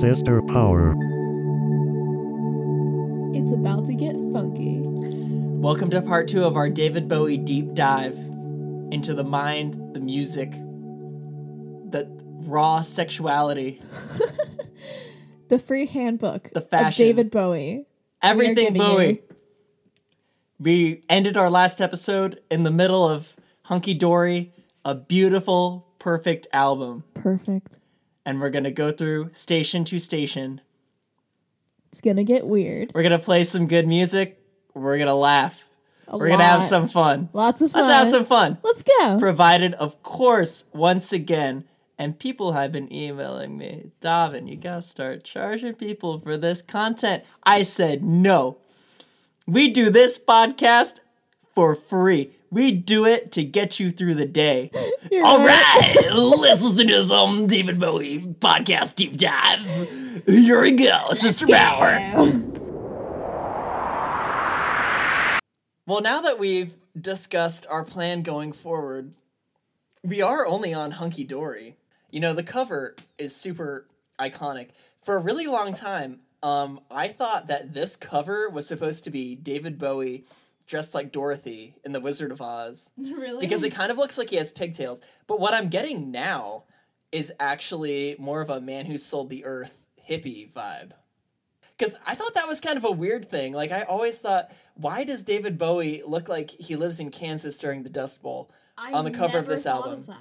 Sister Power. It's about to get funky. Welcome to part two of our David Bowie deep dive into the mind, the music, the raw sexuality, The free handbook The of fashion. David Bowie. everything giving Bowie. you- We ended our last episode in the middle of Hunky Dory, a beautiful, perfect album. Perfect. And we're gonna go through station to station. It's gonna get weird. We're gonna play some good music. We're gonna laugh. A We're gonna have some fun. Lots of fun. Let's have some fun. Let's go. provided, of course, once again. And people have been emailing me, Davin, you gotta start charging people for this content. I said no. We do this podcast for free. We do it to get you through the day. You're All right. right, let's listen to some David Bowie podcast deep dive. Here we go, Sister Power. Well, now that we've discussed our plan going forward, we are only on Hunky Dory. You know, the cover is super iconic. For a really long time, um, I thought that this cover was supposed to be David Bowie dressed like Dorothy in The Wizard of Oz really? because it kind of looks like he has pigtails. But what I'm getting now is actually more of a man who sold the earth hippie vibe. Because I thought that was kind of a weird thing. Like, I always thought, why does David Bowie look like he lives in Kansas during the Dust Bowl? I on the cover of this album. Of that.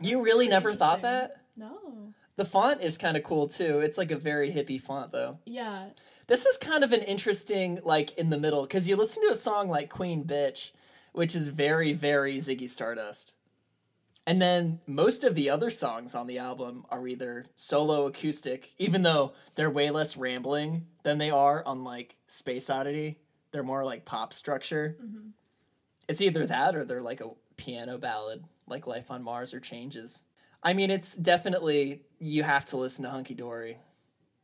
You really really never thought that? No. The font is kind of cool too. It's like a very hippie font, though. Yeah. This is kind of an interesting, like, in the middle, because you listen to a song like Queen Bitch, which is very, very Ziggy Stardust. And then most of the other songs on the album are either solo acoustic, even though they're way less rambling than they are on, like, Space Oddity. They're more like pop structure. Mm-hmm. It's either that or they're like a piano ballad, like Life on Mars or Changes. I mean, it's definitely, you have to listen to Hunky Dory.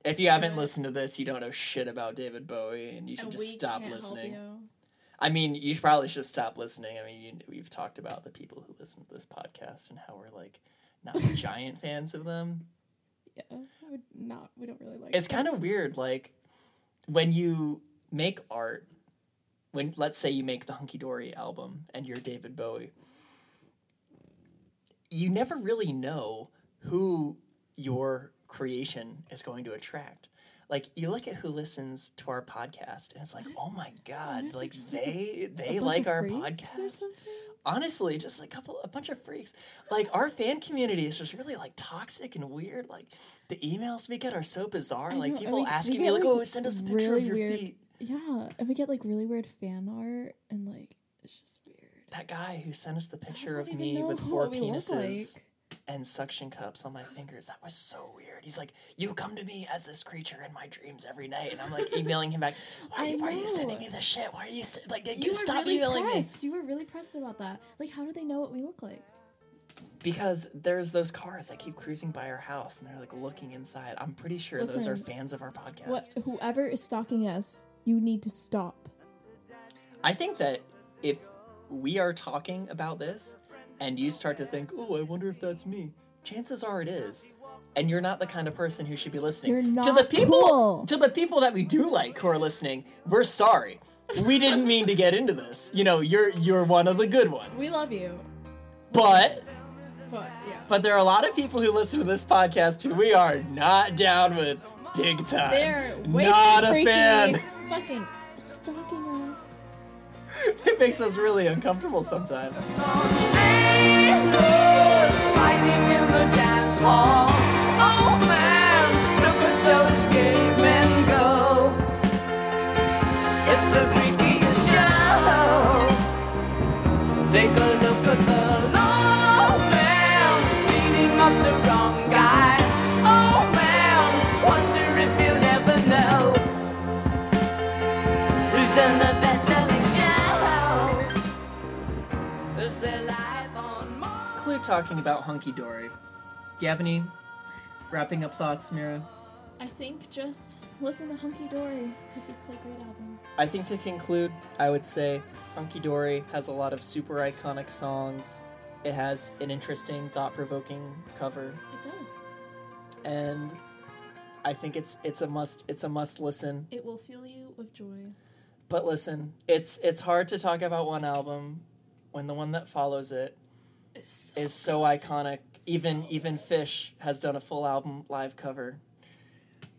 If you haven't listened to this, you don't know shit about David Bowie, and you should And just stop listening. I mean, you probably should stop listening. I mean, you, we've talked about the people who listen to this podcast and how we're like not giant fans of them. Yeah. I would not. We don't really like. It's kind of weird, like when you make art. When let's say you make the Hunky Dory album and you're David Bowie, you never really know who your creation is going to attract. Like you look at who listens to our podcast, and it's like, oh my god, like just, like, they they like our podcast. honestly just a couple a bunch of freaks. Like our fan community is just really like toxic and weird. Like the emails we get are so bizarre. I like know, people we- we asking me like like, oh send us a picture really of your weird- feet. Yeah, and we get like really weird fan art, and like it's just weird. that guy who sent us the picture of me with four penises. like. And suction cups on my fingers that was so weird he's like you come to me as this creature in my dreams every night and i'm like emailing him back why, why are you sending me this shit why are you se- like You you stop really emailing me pressed. You were really pressed about that. Like, how do they know what we look like? Because there's those cars that keep cruising by our house and they're like looking inside. I'm pretty sure those are fans of our podcast. What? Whoever is stalking us, you need to stop. I think that if we are talking about this and you start to think, oh, I wonder if that's me, chances are it is. And you're not the kind of person who should be listening. You're to the people cool. to the people that we do like who are listening, we're sorry. We didn't mean to get into this. You know, you're you're one of the good ones. We love you, but but yeah. but there are a lot of people who listen to this podcast who we are not down with big time. They're way not too a freaky. fan. Fucking stalking. it makes us really uncomfortable sometimes. Take a talking about Hunky Dory. Do you have any wrapping up thoughts, Mira? I think just listen to Hunky Dory because it's a great album. I think to conclude, I would say Hunky Dory has a lot of super iconic songs. It has an interesting, thought provoking cover. It does. And I think it's it's a must it's a must listen. It will fill you with joy. But listen, it's it's hard to talk about one album when the one that follows it It's so is so iconic. Even even Phish has done a full album live cover.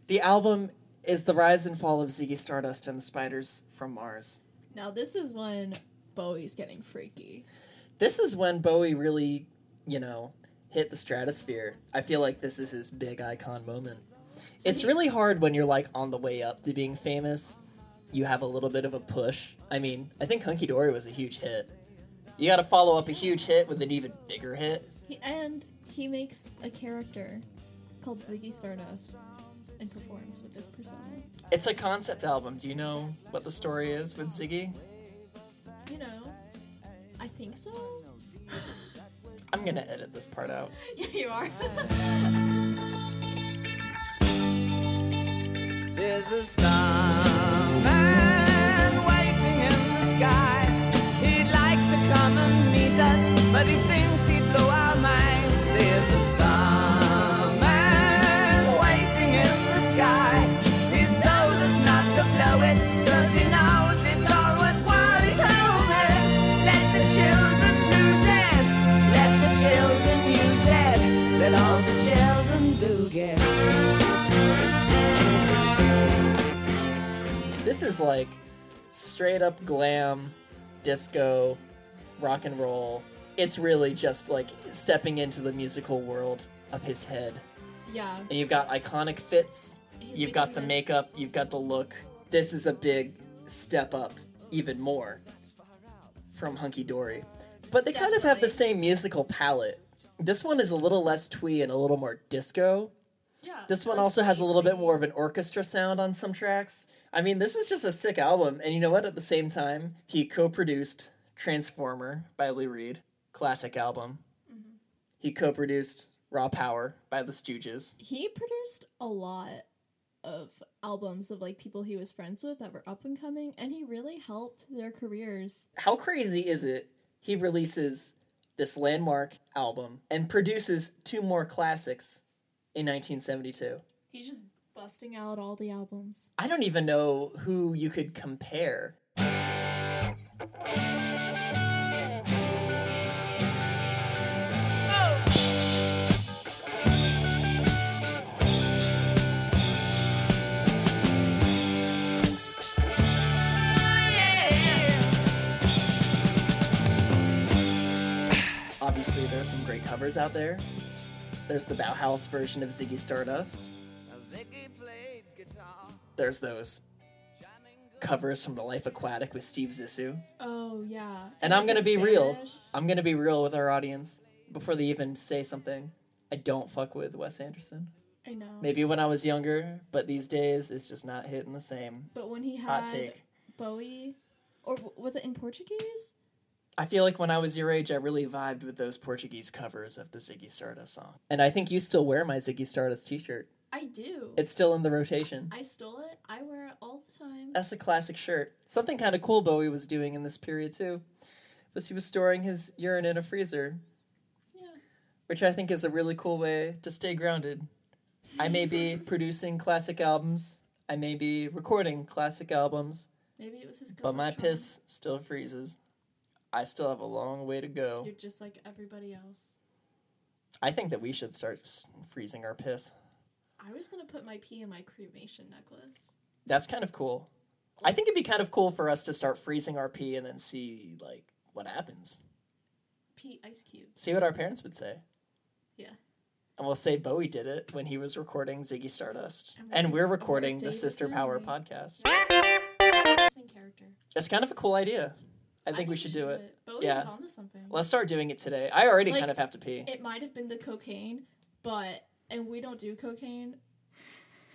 The album is the rise and fall of Ziggy Stardust and the Spiders from Mars. Now this is when Bowie's getting freaky. This is when Bowie really, you know, hit the stratosphere. I feel like this is his big icon moment. So it's he- really hard when you're like on the way up to being famous. You have a little bit of a push. I mean, I think Hunky Dory was a huge hit. You got to follow up a huge hit with an even bigger hit. He, and he makes a character called Ziggy Stardust and performs with this persona. It's a concept album. Do you know what the story is with Ziggy? You know, I think so. I'm gonna edit this part out. yeah, you are. There's a starman This is like straight up glam, disco, rock and roll. It's really just like stepping into the musical world of his head. yeah. And you've got iconic fits, He's you've got the this- makeup, you've got the look. This is a big step up, even more, from Hunky Dory. But they kind of have the same musical palette. This one is a little less twee and a little more disco. Yeah. This one also has a little bit more of an orchestra sound on some tracks. I mean, this is just a sick album. And you know what? At the same time, he co produced Transformer by Lou Reed, classic album. Mm-hmm. He co produced Raw Power by the Stooges. He produced a lot of albums of like people he was friends with that were up and coming, and he really helped their careers. How crazy is it? He releases this landmark album and produces two more classics in 1972. He's just busting out all the albums. I don't even know who you could compare. Some great covers out there. There's the Bauhaus version of Ziggy Stardust. There's those covers from The Life Aquatic with Steve Zissou. Oh yeah. And I'm gonna be real. I'm gonna be real with our audience before they even say something. I don't fuck with Wes Anderson. I know. Maybe when I was younger, but these days it's just not hitting the same. But when he had. Bowie, or was it in Portuguese? I feel like when I was your age, I really vibed with those Portuguese covers of the Ziggy Stardust song. And I think you still wear my Ziggy Stardust t-shirt. I do. It's still in the rotation. I stole it. I wear it all the time. That's a classic shirt. Something kind of cool Bowie was doing in this period too, was he was storing his urine in a freezer, yeah. which I think is a really cool way to stay grounded. I may be producing classic albums, I may be recording classic albums, Maybe it was his. but my Galvatron. piss still freezes. I still have a long way to go. You're just like everybody else. I think that we should start freezing our piss. I was gonna put my pee in my cremation necklace. That's kind of cool. I think it'd be kind of cool for us to start freezing our pee and then see like what happens. Pee ice cubes. See what our parents would say. Yeah. And we'll say Bowie did it when he was recording Ziggy Stardust. And And we're- we're and we're recording the Sister Power podcast. Interesting character. It's kind of a cool idea. I think, we should do it. Bowie Yeah. was onto something. Let's start doing it today. I already Like, kind of have to pee. it might have been the cocaine, but and we don't do cocaine,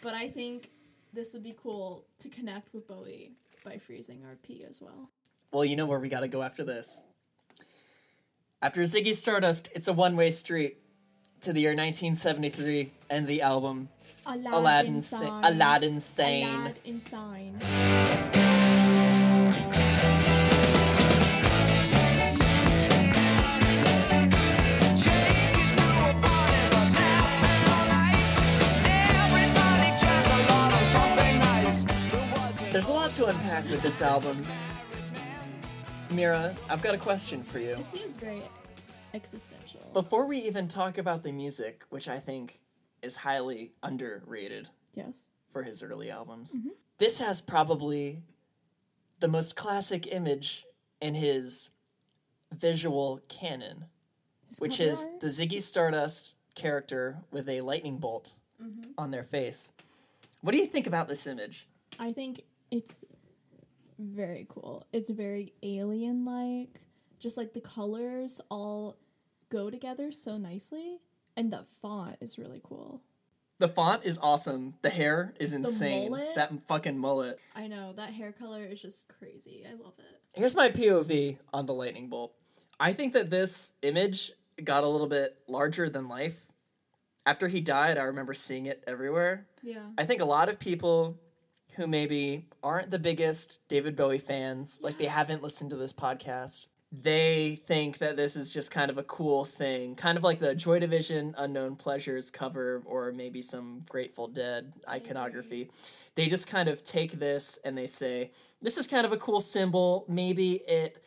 but I think this would be cool to connect with Bowie by freezing our pee as well. Well, you know where we got to go after this. After Ziggy Stardust, it's a one way street to the year 1973 and the album Aladdin, Aladdin, sign. Sa- Aladdin Sane. Aladdin sign. With this album. Mira, I've got a question for you. It seems very existential. Before we even talk about the music, which I think is highly underrated yes. for his early albums, Mm-hmm. this has probably the most classic image in his visual canon, His which cover is the Ziggy Stardust character with a lightning bolt Mm-hmm. on their face. What do you think about this image? I think it's very cool. It's very alien like. Just like the colors all go together so nicely. And the font is really cool. The font is awesome. The hair is insane. mullet? That fucking mullet. I know, that hair color is just crazy. I love it. Here's my POV on the lightning bolt. I think that this image got a little bit larger than life. After he died, I remember seeing it everywhere. Yeah. I think a lot of people who maybe aren't the biggest David Bowie fans, like they haven't listened to this podcast, they think that this is just kind of a cool thing, kind of like the Joy Division Unknown Pleasures cover or maybe some Grateful Dead iconography. They just kind of take this and they say, this is kind of a cool symbol. Maybe it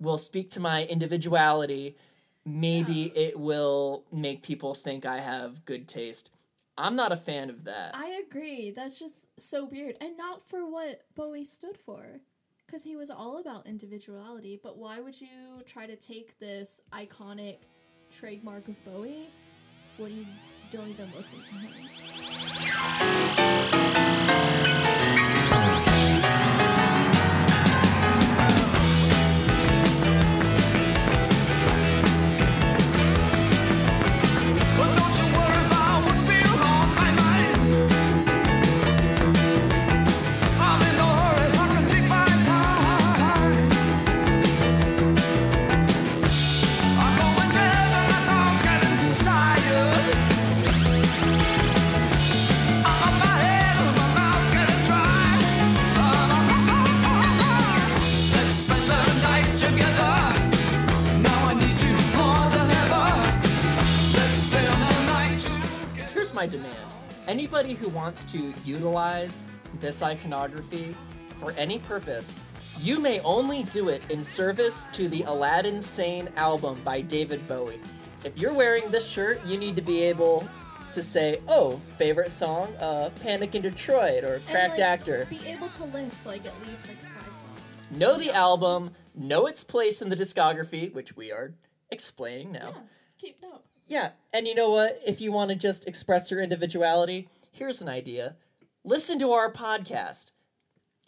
will speak to my individuality. Maybe it will make people think I have good taste. I'm not a fan of that. I agree. That's just so weird. And not for what Bowie stood for. Because he was all about individuality. But why would you try to take this iconic trademark of Bowie when you don't even listen to him? Wants to utilize this iconography for any purpose, you may only do it in service to the Aladdin Sane album by David Bowie. If you're wearing this shirt, you need to be able to say, oh, favorite song, uh, Panic in Detroit or Cracked like, Actor. Be able to list like at least like five songs. Know the album, know its place in the discography, which we are explaining now. Yeah. Keep note. Yeah, and you know what? If you want to just express your individuality, here's an idea. Listen to our podcast.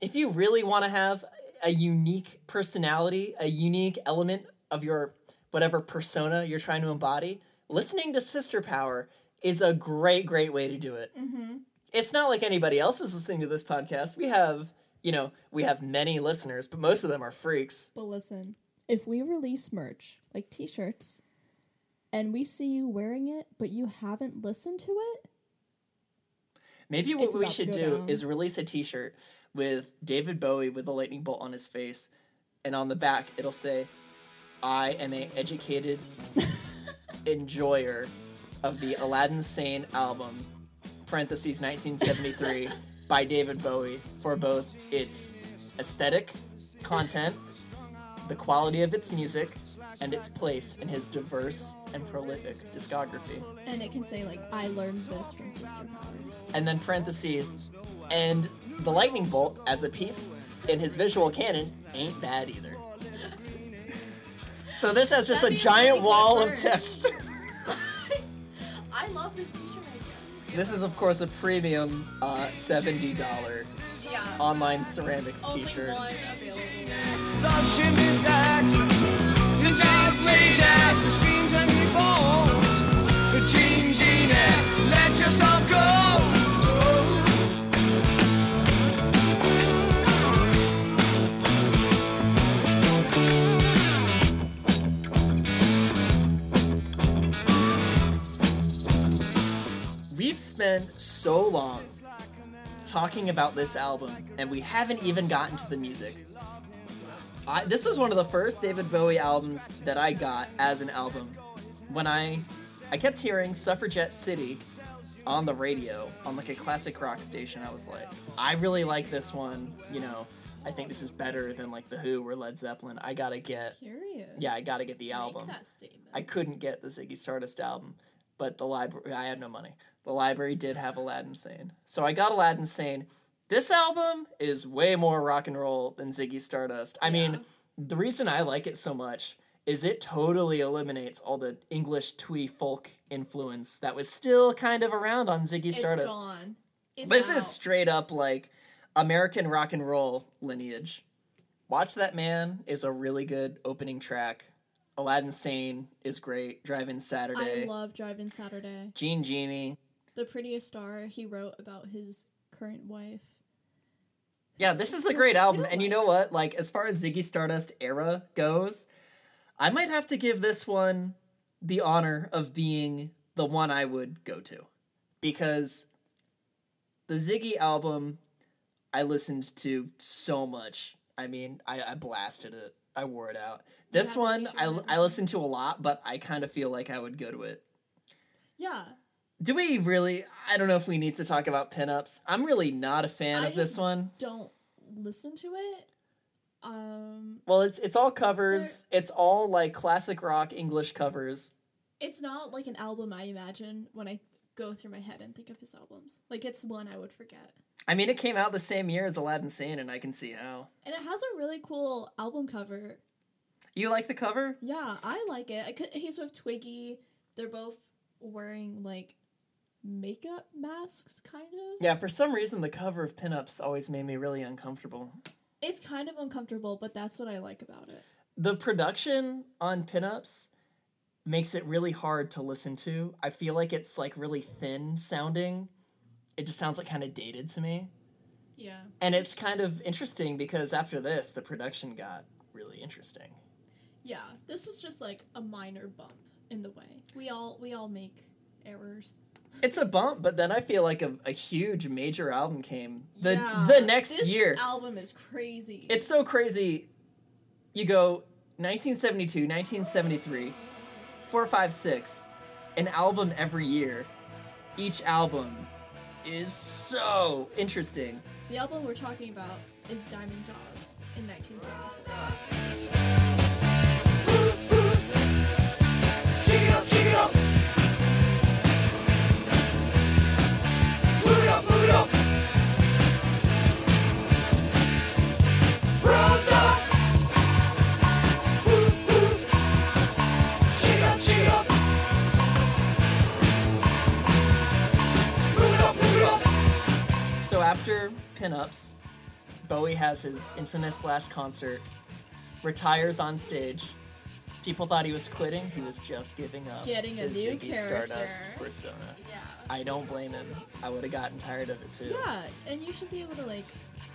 If you really want to have a unique personality, a unique element of your whatever persona you're trying to embody, listening to Sister Power is a great, great way to do it. Mm-hmm. It's not like anybody else is listening to this podcast. We have, you know, we have many listeners, but most of them are freaks. But listen, if we release merch like t-shirts and we see you wearing it but you haven't listened to it, Maybe what It's we should do down. is release a T-shirt with David Bowie with a lightning bolt on his face, and on the back it'll say, "I am a educated enjoyer of the Aladdin Sane album." Parentheses 1973 by David Bowie for both its aesthetic content, the quality of its music, and its place in his diverse and prolific discography and it can say like I learned this from Sister Power. and then parentheses, and the lightning bolt as a piece in his visual canon ain't bad either. So this has just That'd a giant wall of text. I love this t-shirt idea. this is of course a premium uh, seventy dollar Yeah. online ceramics Only T-shirt. Spent so long talking about this album, and we haven't even gotten to the music. I, this was one of the first David Bowie albums that I got as an album. When I, I kept hearing Suffragette City on the radio on like a classic rock station. I was like, I really like this one. You know, I think this is better than like the Who or Led Zeppelin. I gotta get Period. yeah, I gotta get the Make album. that statement. I couldn't get the Ziggy Stardust album, but the library I had no money. The library did have Aladdin Sane, so I got Aladdin Sane. This album is way more rock and roll than Ziggy Stardust. I mean, the reason I like it so much is it totally eliminates all the English twee folk influence that was still kind of around on Ziggy it's Stardust. gone. It's This out. is straight up like American rock and roll lineage. Watch That Man is a really good opening track. Aladdin Sane is great. Drive In Saturday. I love Drive In Saturday. Jean Genie. The prettiest star he wrote about his current wife. Yeah, this is a great album. And you know what? Like, as far as Ziggy Stardust era goes, I might have to give this one the honor of being the one I would go to. Because the Ziggy album, I listened to so much. I mean, I, I blasted it. I wore it out. This one, I, I listened to a lot, but I kind of feel like I would go to it. Yeah. Do we really? I don't know if we need to talk about Pin Ups. I'm really not a fan I of this one. Don't listen to it. Um Well, it's it's all covers. It's all like classic rock English covers. it's not like an album I imagine when I go through my head and think of his albums. Like it's one I would forget. I mean, it came out the same year as Aladdin Sane, and I can see how. And it has a really cool album cover. You like the cover? Yeah, I like it. I could, he's with Twiggy. They're both wearing like makeup masks, kind of. Yeah. For some reason, the cover of Pin Ups always made me really uncomfortable. It's kind of uncomfortable, but that's what I like about it. The production on Pin Ups makes it really hard to listen to. I feel like it's like really thin sounding. It just sounds like kind of dated to me. Yeah. And it's kind of interesting because after this, the production got really interesting. Yeah. This is just like a minor bump in the way. We all we all make errors. It's a bump, but then I feel like a, a huge major album came the Yeah, the next year. this album is crazy. It's so crazy. You go 1972, 1973, 4, 5, 6, an album every year. Each album is so interesting. the album we're talking about is Diamond Dogs in 1974. After Pin Ups, Bowie has his infamous last concert, retires on stage. People thought he was quitting. He was just giving up. Getting a new Ziggy character. Stardust persona. Yeah. I don't blame him. I would have gotten tired of it too. Yeah, and you should be able to like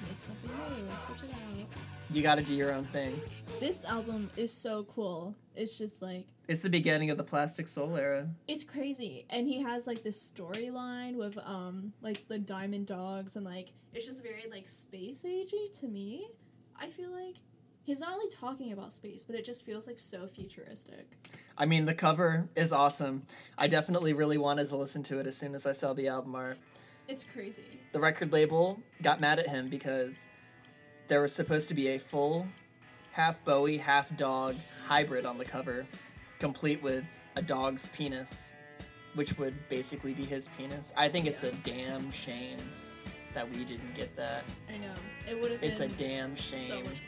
make something new, switch it out. You got to do your own thing. This album is so cool. It's just like It's the beginning of the Plastic Soul era. it's crazy, and he has like this storyline with um like the Diamond Dogs, and like it's just very like space agey to me. I feel like he's not only talking about space, but it just feels like so futuristic. I mean, the cover is awesome. I definitely really wanted to listen to it as soon as I saw the album art. It's crazy. The record label got mad at him because there was supposed to be a full half Bowie, half dog hybrid on the cover, complete with a dog's penis, which would basically be his penis. I think it's a damn shame that we didn't get that. I know it would have been It's a damn so shame. much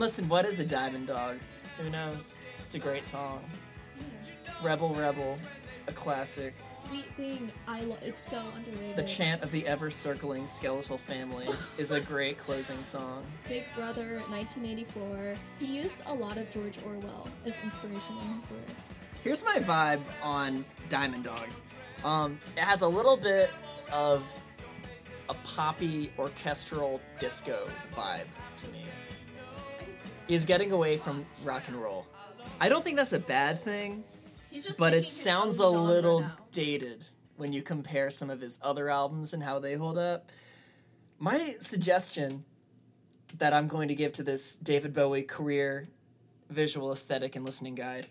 and listen, what is a Diamond Dogs? Who knows? It's a great song. Rebel Rebel, a classic. Sweet thing, I lo- it's so underrated. The chant of the ever circling skeletal family is a great closing song. Big Brother, 1984. He used a lot of George Orwell as inspiration in his lyrics. Here's my vibe on Diamond Dogs. Um, it has a little bit of a poppy orchestral disco vibe to me. He's getting away from rock and roll. I don't think that's a bad thing, He's just but it sounds a little now. dated when you compare some of his other albums and how they hold up. My suggestion that I'm going to give to this David Bowie career visual aesthetic and listening guide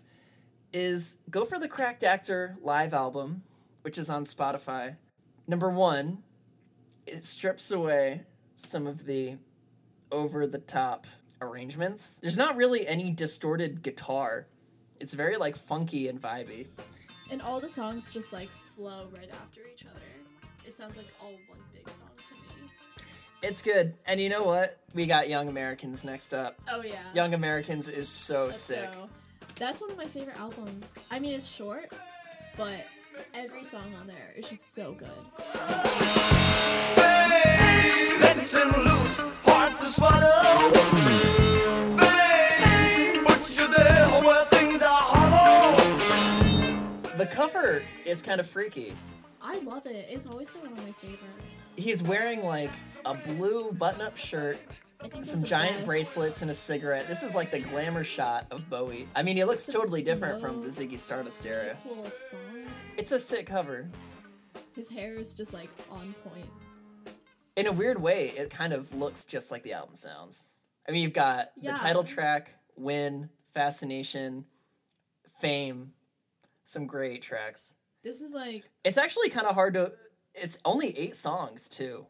is go for the Cracked Actor live album, which is on Spotify. Number one, it strips away some of the over the top arrangements. There's not really any distorted guitar. It's very like funky and vibey. And all the songs just like flow right after each other. It sounds like all one big song to me. It's good. And you know what? We got Young Americans next up. Oh yeah. Young Americans is so Let's sick. go. That's one of my favorite albums. I mean, it's short, but every song on there is just so good. Let's The cover is kind of freaky. I love it. It's always been one of my favorites. He's wearing like a blue button up shirt, some giant best. bracelets, and a cigarette. This is like the glamour shot of Bowie. I mean, he looks Some totally different from the smoke. Ziggy Stardust era. Cool. It's a sick cover. His hair is just like on point. In a weird way, it kind of looks just like the album sounds. I mean, you've got Yeah. the title track, Win, Fascination, Fame, some great tracks. This is like, It's actually kind of hard to. It's only eight songs too,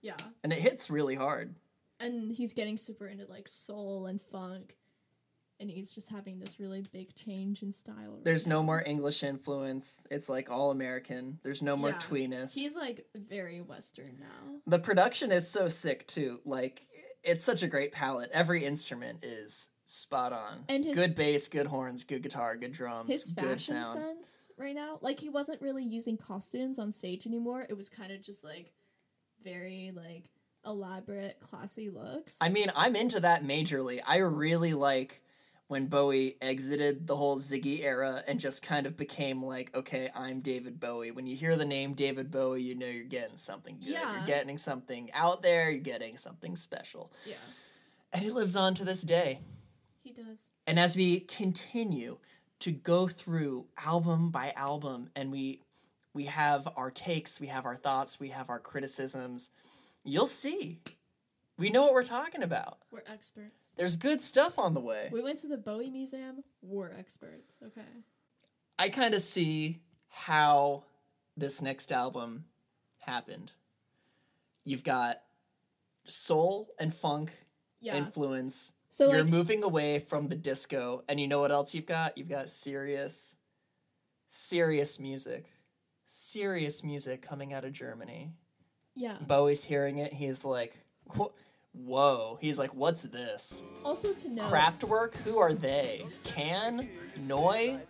yeah. and it hits really hard. And he's getting super into like soul and funk. And he's just having this really big change in style. right There's no more English influence. It's like all American. There's no more Yeah. tweeness. He's like very Western now. The production is so sick too. Like it's such a great palette. Every instrument is spot on. And his- good bass, good horns, good guitar, good drums, His good fashion sound. sense right now, like he wasn't really using costumes on stage anymore. It was kind of just like very like elaborate, classy looks. I mean, I'm into that majorly. I really like when Bowie exited the whole Ziggy era and just kind of became like, okay, I'm David Bowie. When you hear the name David Bowie, you know you're getting something good. Yeah. You're getting something out there, you're getting something special. yeah, And he lives on to this day. he does. And as we continue to go through album by album and we we have our takes, we have our thoughts, we have our criticisms, you'll see. We know what we're talking about. We're experts. There's good stuff on the way. We went to the Bowie Museum. We're experts. Okay. I kind of see how this next album happened. You've got soul and funk Yeah. influence. so You're like, moving away from the disco, and you know what else you've got? You've got serious, serious music. Serious music coming out of Germany. yeah. Bowie's hearing it. He's like, "Wh- whoa. He's like, what's this? Also to know, Kraftwerk? Who are they? Can? Neu!?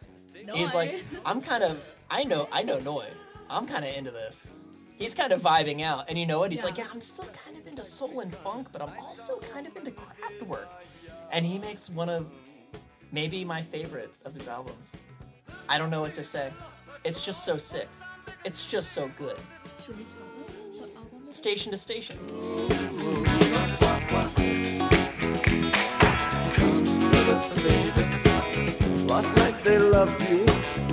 He's like, I'm kind of, I know, I know Noi. I'm kind of into this. He's kind of vibing out, and you know what? He's like, Yeah. yeah, I'm still kind of into soul and funk, but I'm also kind of into Kraftwerk. And he makes one of maybe my favorite of his albums. I don't know what to say. It's just so sick. It's just so good. Should we tell them what album it is? Station to station. Last they loved you,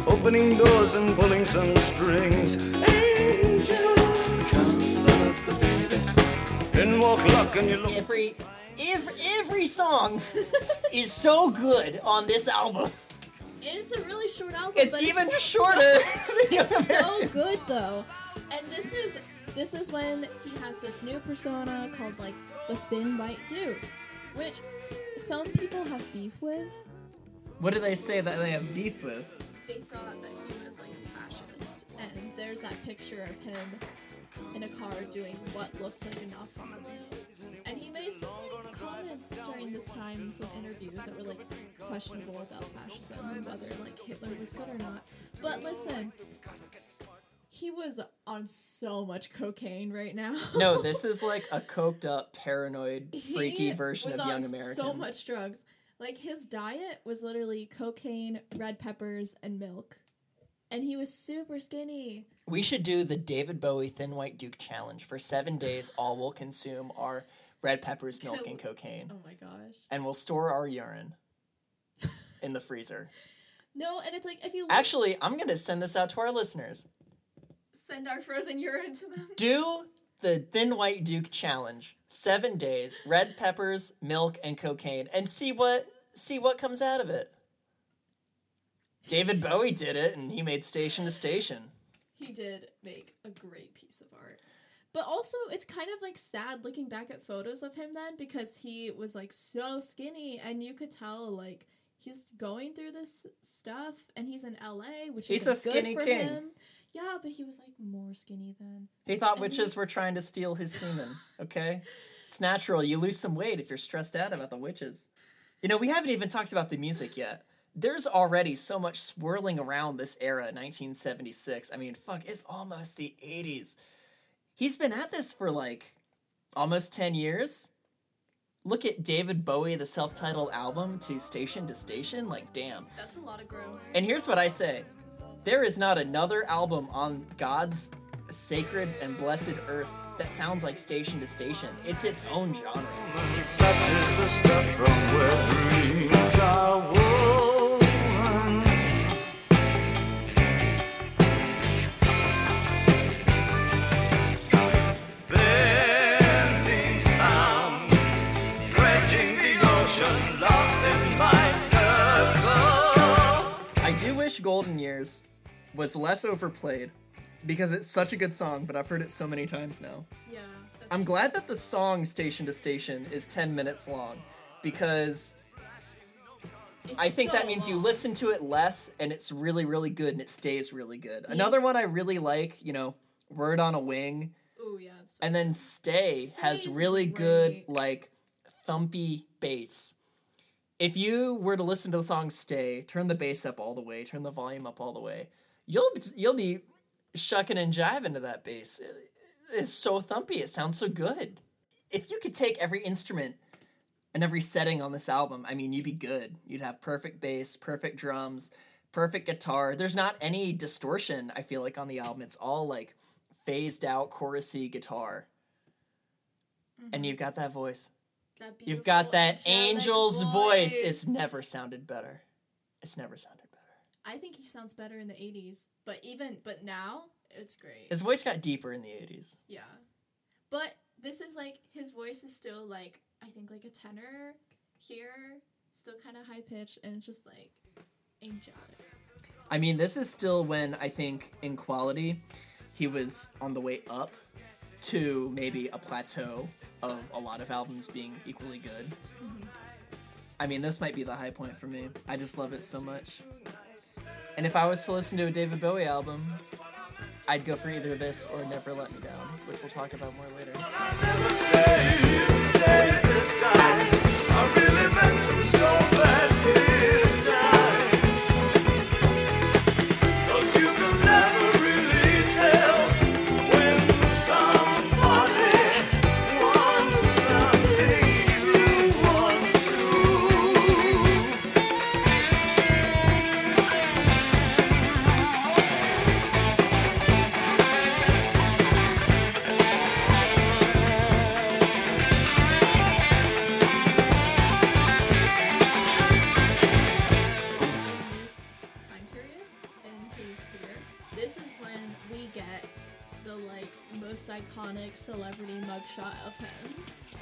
opening doors and pulling some strings. Angel, come love the baby. In walk luck and you look. Every, every, every song is so good on this album. And it's a really short album. It's but even so- shorter. than It's Young so good though. And this is this is when he has this new persona called like the thin white dude, which some people have beef with. What do they say that they have beef with? They thought that he was like a fascist, and there's that picture of him in a car doing what looked like a Nazi salute. And he made some like, comments during this time in some interviews that were like questionable about fascism and whether like Hitler was good or not. But listen, he was on so much cocaine right now. No, this is like a coked up, paranoid, freaky He version of Young on Americans. So much drugs. Like his diet was literally cocaine, red peppers, and milk. and he was super skinny. We should do the David Bowie Thin White Duke challenge. For seven days, all we'll consume are red peppers, milk, and cocaine. Oh my gosh. And we'll store our urine in the freezer. No, and it's like if you look, Actually, I'm going to send this out to our listeners. send our frozen urine to them. Do the Thin White Duke challenge. Seven days, red peppers, milk, and cocaine, and see what see what comes out of it. David Bowie did it, and he made Station to Station. He did make a great piece of art. But also, it's kind of like sad looking back at photos of him then because he was like so skinny, and you could tell like he's going through this stuff, and he's in LA, which He's is a skinny good for king. him. Yeah, but he was like more skinny then. He thought And witches he- were trying to steal his semen. Okay, it's natural. You lose some weight if you're stressed out about the witches. You know, we haven't even talked about the music yet. There's already so much swirling around this era, 1976. I mean, fuck, it's almost the 80s. He's been at this for like almost 10 years. Look at David Bowie, the self titled album, to Station to Station. Like, damn. That's a lot of growth. And here's what I say there is not another album on God's sacred and blessed earth that sounds like Station to Station. It's its own genre. Such is the stuff from where dreams are woven. Venting sound, dredging the ocean, lost in my circle. I do wish Golden Years was less overplayed because it's such a good song, but I've heard it so many times now. Yeah. I'm glad that the song Station to Station is 10 minutes long because It's I think so that means you listen to it less and it's really, really good and it stays really good. Another one I really like, you know, Word on a Wing. Ooh, yeah. So And then Stay has Stay's really good, like, thumpy bass. If you were to listen to the song Stay, turn the bass up all the way, turn the volume up all the way, you'll you'll be shucking and jiving to that bass. It- It's so thumpy. It sounds so good. If you could take every instrument and every setting on this album, I mean, you'd be good. You'd have perfect bass, perfect drums, perfect guitar. There's not any distortion, I feel like, on the album. It's all like phased out chorusy guitar. And you've got that voice. that You've got that angel's voice. It's never sounded better. It's never sounded better. I think he sounds better in the 80s, but even but now it's great. His voice got deeper in the 80s. yeah. But this is like his voice is still like I think like a tenor here, still kind of high pitched and it's just like angelic. I mean, this is still when I think in quality he was on the way up to maybe a plateau of a lot of albums being equally good. Mm-hmm. I mean, this might be the high point for me. I just love it so much. And if I was to listen to a David Bowie album, I'd go for either this or Never Let Me Down, which we'll talk about more later.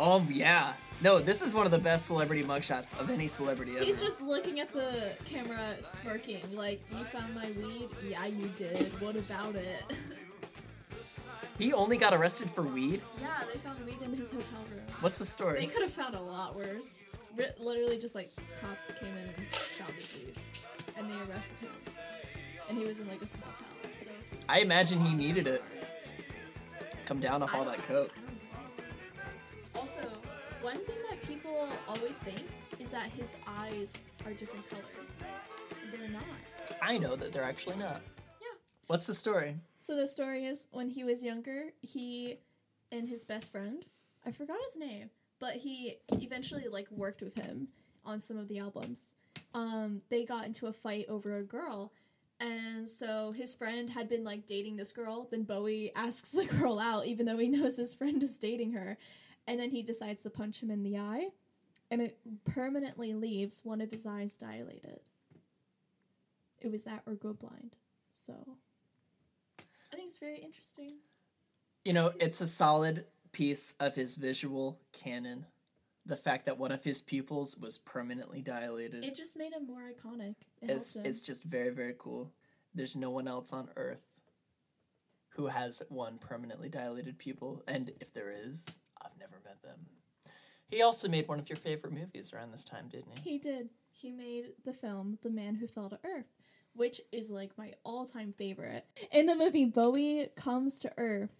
Oh yeah. No, this is one of the best celebrity mugshots of any celebrity ever. He's just looking at the camera, smirking, like, "You found my weed? Yeah, you did. What about it?" He only got arrested for weed. yeah, they found weed in his hotel room. What's the story? They could have found a lot worse. Literally, just like cops came in and found his weed, and they arrested him. And he was in like a small town, so. I imagine he needed it. Come down off all that coke. One thing that people always think is that his eyes are different colors. They're not. I know that they're actually not. Yeah. What's the story? So the story is when he was younger, he and his best friend, I forgot his name, but he eventually like worked with him on some of the albums. Um, they got into a fight over a girl, And so his friend had been like dating this girl. Then Bowie asks the girl out, even though he knows his friend is dating her. And then he decides to punch him in the eye. And it permanently leaves one of his eyes dilated. It was that or go blind. So I think it's very interesting. You know, it's a solid piece of his visual canon. The fact that one of his pupils was permanently dilated. It just made him more iconic. It it's it's just very very cool. There's no one else on Earth who has one permanently dilated pupil, and if there is, I've never met them. He also made one of your favorite movies around this time, didn't he? He did. He made the film The Man Who Fell to Earth, which is like my all time favorite. In the movie, Bowie comes to Earth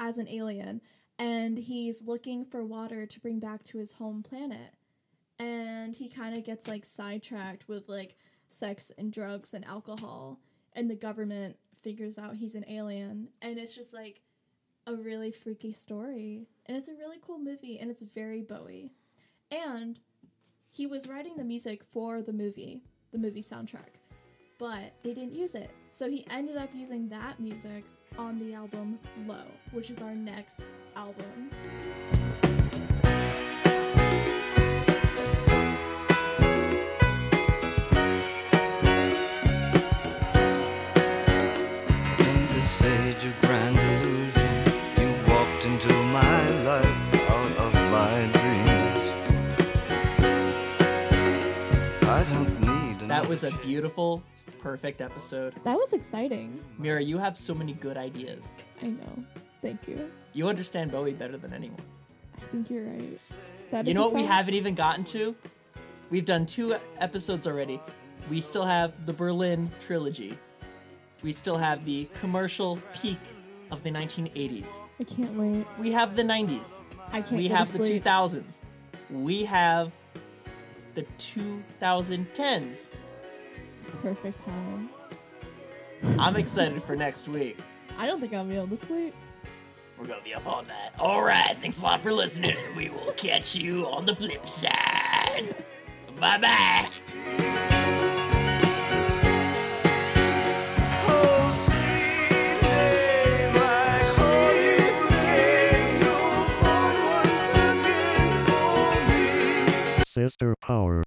as an alien and he's looking for water to bring back to his home planet. And he kind of gets like sidetracked with like sex and drugs and alcohol. And the government figures out he's an alien. And it's just like a really freaky story. And it's a really cool movie and it's very Bowie. And he was writing the music for the movie, the movie soundtrack, but they didn't use it. So he ended up using that music on the album Low, which is our next album. I don't need That was a beautiful, perfect episode. That was exciting. Mira, you have so many good ideas. I know. Thank you. You understand Bowie better than anyone. I think you're right. That You is know a what we haven't even gotten to? We've done two episodes already. We still have the Berlin trilogy. We still have the commercial peak of the 1980s. I can't wait. We have the 90s. I can't We have to the 2000s. We have the 2010s. Perfect time. I'm excited for next week. I don't think I'll be able to sleep. We're gonna be up all night. All right, thanks a lot for listening. We will catch you on the flip side. Bye bye. Sister Power.